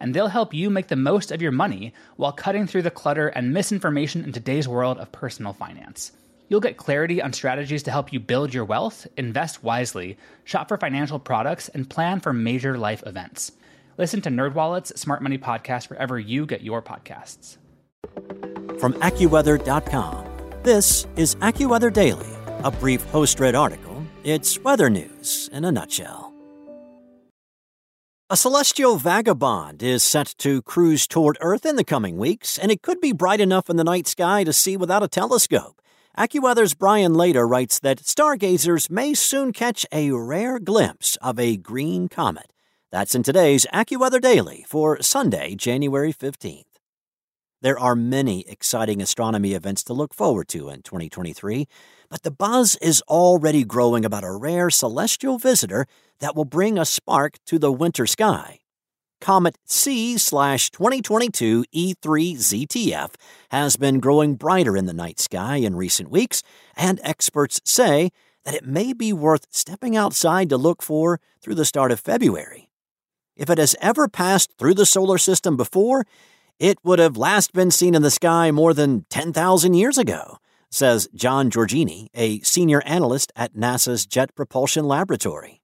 and they'll help you make the most of your money while cutting through the clutter and misinformation in today's world of personal finance. You'll get clarity on strategies to help you build your wealth, invest wisely, shop for financial products, and plan for major life events. Listen to NerdWallet's Smart Money Podcast wherever you get your podcasts. From AccuWeather.com, this is AccuWeather Daily, a brief host-read article. It's weather news in a nutshell. A celestial vagabond is set to cruise toward Earth in the coming weeks, and it could be bright enough in the night sky to see without a telescope. AccuWeather's Brian Lada writes that stargazers may soon catch a rare glimpse of a green comet. That's in today's AccuWeather Daily for Sunday, January 15th. There are many exciting astronomy events to look forward to in 2023, but the buzz is already growing about a rare celestial visitor that will bring a spark to the winter sky. Comet C 2022 E3 ZTF has been growing brighter in the night sky in recent weeks, and experts say that it may be worth stepping outside to look for through the start of February. If it has ever passed through the solar system before, it would have last been seen in the sky more than 10,000 years ago, says John Giorgini, a senior analyst at NASA's Jet Propulsion Laboratory.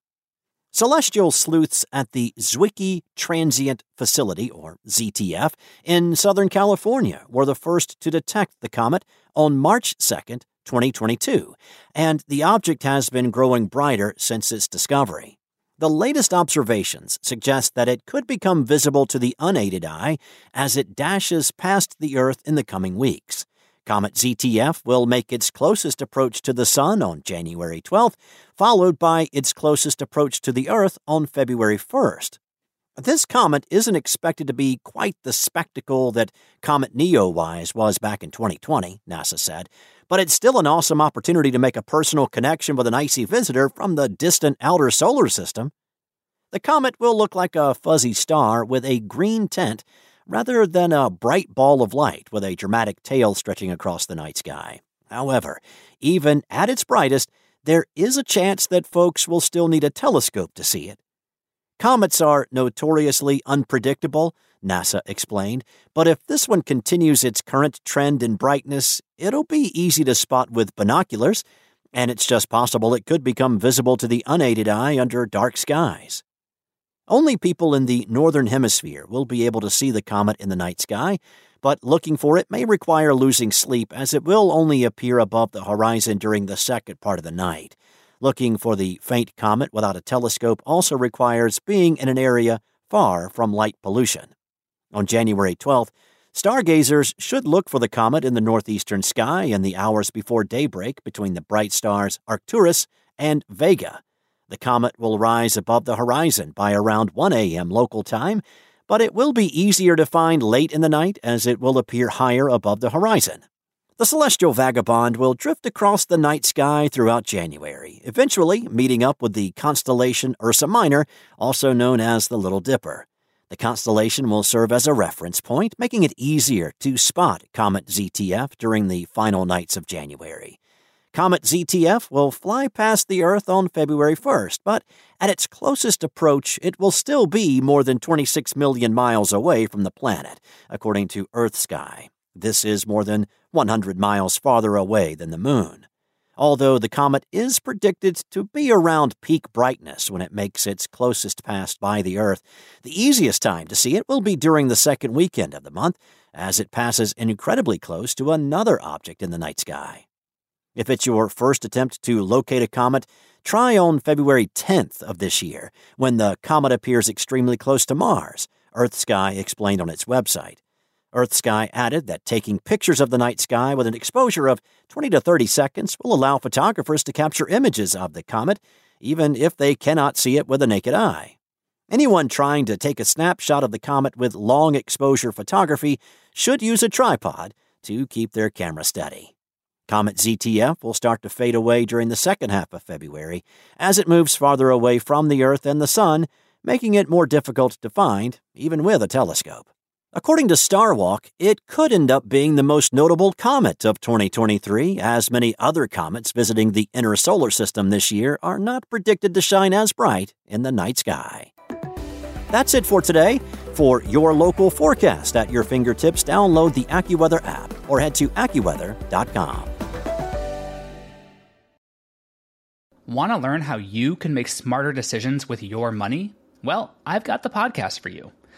Celestial sleuths at the Zwicky Transient Facility, or ZTF, in Southern California were the first to detect the comet on March 2, 2022, and the object has been growing brighter since its discovery. The latest observations suggest that it could become visible to the unaided eye as it dashes past the Earth in the coming weeks. Comet ZTF will make its closest approach to the Sun on January 12th, followed by its closest approach to the Earth on February 1st. This comet isn't expected to be quite the spectacle that Comet Neowise was back in 2020, NASA said, but it's still an awesome opportunity to make a personal connection with an icy visitor from the distant outer solar system. The comet will look like a fuzzy star with a green tint rather than a bright ball of light with a dramatic tail stretching across the night sky. However, even at its brightest, there is a chance that folks will still need a telescope to see it. Comets are notoriously unpredictable, NASA explained, but if this one continues its current trend in brightness, it'll be easy to spot with binoculars, and it's just possible it could become visible to the unaided eye under dark skies. Only people in the northern hemisphere will be able to see the comet in the night sky, but looking for it may require losing sleep as it will only appear above the horizon during the second part of the night. Looking for the faint comet without a telescope also requires being in an area far from light pollution. On January 12th, stargazers should look for the comet in the northeastern sky in the hours before daybreak between the bright stars Arcturus and Vega. The comet will rise above the horizon by around 1 a.m. local time, but it will be easier to find late in the night as it will appear higher above the horizon. The celestial vagabond will drift across the night sky throughout January, eventually meeting up with the constellation Ursa Minor, also known as the Little Dipper. The constellation will serve as a reference point, making it easier to spot Comet ZTF during the final nights of January. Comet ZTF will fly past the Earth on February 1st, but at its closest approach, it will still be more than 26 million miles away from the planet, according to EarthSky. This is more than 100 miles farther away than the Moon. Although the comet is predicted to be around peak brightness when it makes its closest pass by the Earth, the easiest time to see it will be during the second weekend of the month, as it passes incredibly close to another object in the night sky. If it's your first attempt to locate a comet, try on February 10th of this year, when the comet appears extremely close to Mars, EarthSky explained on its website. EarthSky added that taking pictures of the night sky with an exposure of 20 to 30 seconds will allow photographers to capture images of the comet, even if they cannot see it with the naked eye. Anyone trying to take a snapshot of the comet with long exposure photography should use a tripod to keep their camera steady. Comet ZTF will start to fade away during the second half of February as it moves farther away from the Earth and the Sun, making it more difficult to find, even with a telescope. According to Starwalk, it could end up being the most notable comet of 2023, as many other comets visiting the inner solar system this year are not predicted to shine as bright in the night sky. That's it for today. For your local forecast at your fingertips, download the AccuWeather app or head to AccuWeather.com. Want to learn how you can make smarter decisions with your money? Well, I've got the podcast for you.